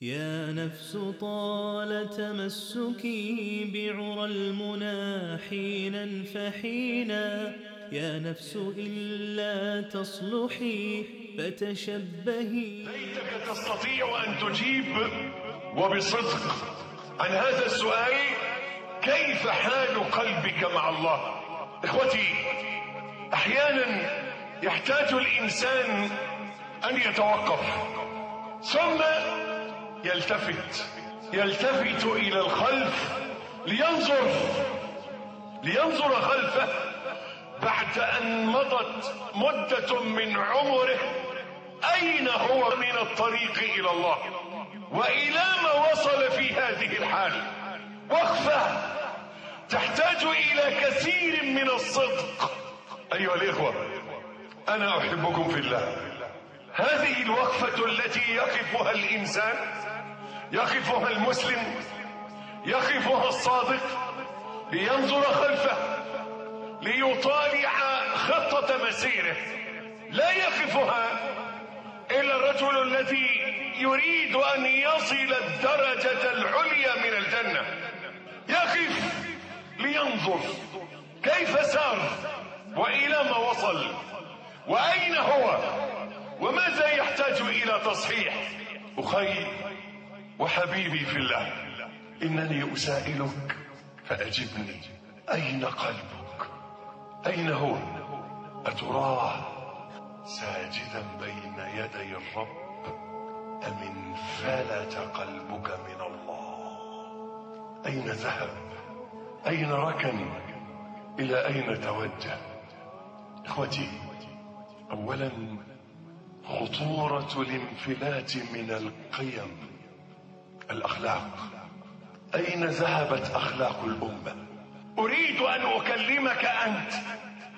يا نفس طال تمسكي بعرى المنى حينا فحينا. يا نفس إلا تصلحي فتشبهي. ليتك تستطيع أن تجيب وبصدق عن هذا السؤال كيف حال قلبك مع الله؟ إخوتي أحيانا يحتاج الإنسان أن يتوقف ثم يلتفت يلتفت إلى الخلف لينظر لينظر خلفه بعد أن مضت مدة من عمره. أين هو من الطريق إلى الله؟ وإلى ما وصل في هذه الحال؟ وقفة تحتاج إلى كثير من الصدق. أيها الإخوة أنا أحبكم في الله. هذه الوقفة التي يقفها الإنسان يقفها المسلم يقفها الصادق لينظر خلفه ليطالع خطة مسيره. لا يقفها إلا الرجل الذي يريد أن يصل الدرجة العليا من الجنة. يقف لينظر كيف سار وإلى ما وصل وأين هو وماذا يحتاج إلى تصحيح. أخي وحبيبي في الله إنني أسائلك فأجبني. أين قلبك؟ أين هو؟ أتراه ساجدا بين يدي الرب أم انفلت قلبك من الله؟ أين ذهب؟ أين ركن؟ إلى أين توجه؟ إخوتي أولا خطورة الانفلات من القيم. الأخلاق. أين ذهبت أخلاق الأمة؟ أريد أن أكلمك أنت.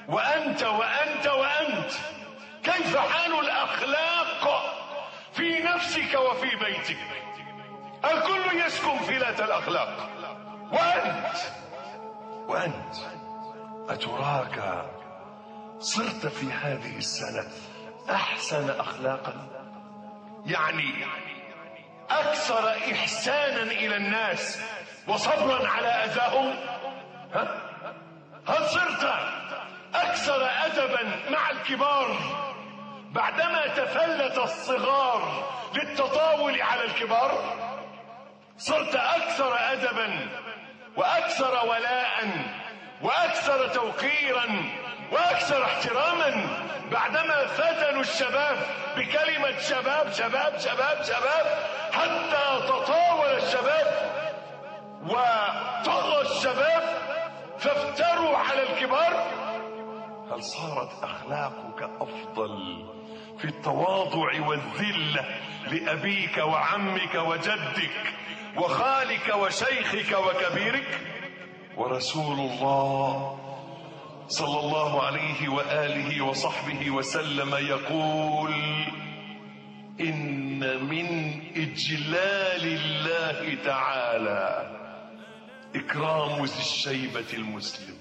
وأنت وأنت وأنت. كيف حال الأخلاق في نفسك وفي بيتك؟ الكل يسكن فلات الأخلاق. وأنت وأنت. أتراك صرت في هذه السنة أحسن أخلاقا؟ يعني أكثر إحسانا إلى الناس وصبرا على أذاهم ها؟ هل صرت أكثر أدبا مع الكبار بعدما تفلت الصغار للتطاول على الكبار صرت أكثر أدبا وأكثر ولاء وأكثر توقيرا وأكثر احتراما بعدما الشباب بكلمة شباب شباب شباب شباب حتى تطاول الشباب وطغى الشباب فافتروا على الكبار. هل صارت أخلاقك أفضل في التواضع والذلة لأبيك وعمك وجدك وخالك وشيخك وكبيرك؟ ورسول الله صلى الله عليه وآله وصحبه وسلم يقول إن من إجلال الله تعالى إكرام ذي الشيبة المسلم.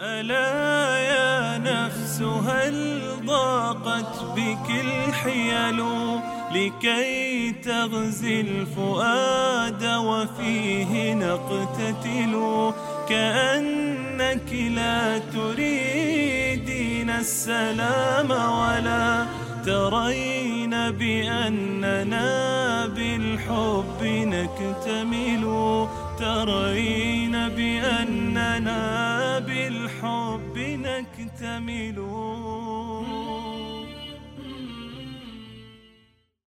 ألا يا نفس هل ضاقت بك الحيل لكي تغزي الفؤاد وفيه نقتتل كأنك لا تريدين السلام ولا ترين بأننا بالحب نكتمل. ترين بأننا بالحب نكتمل.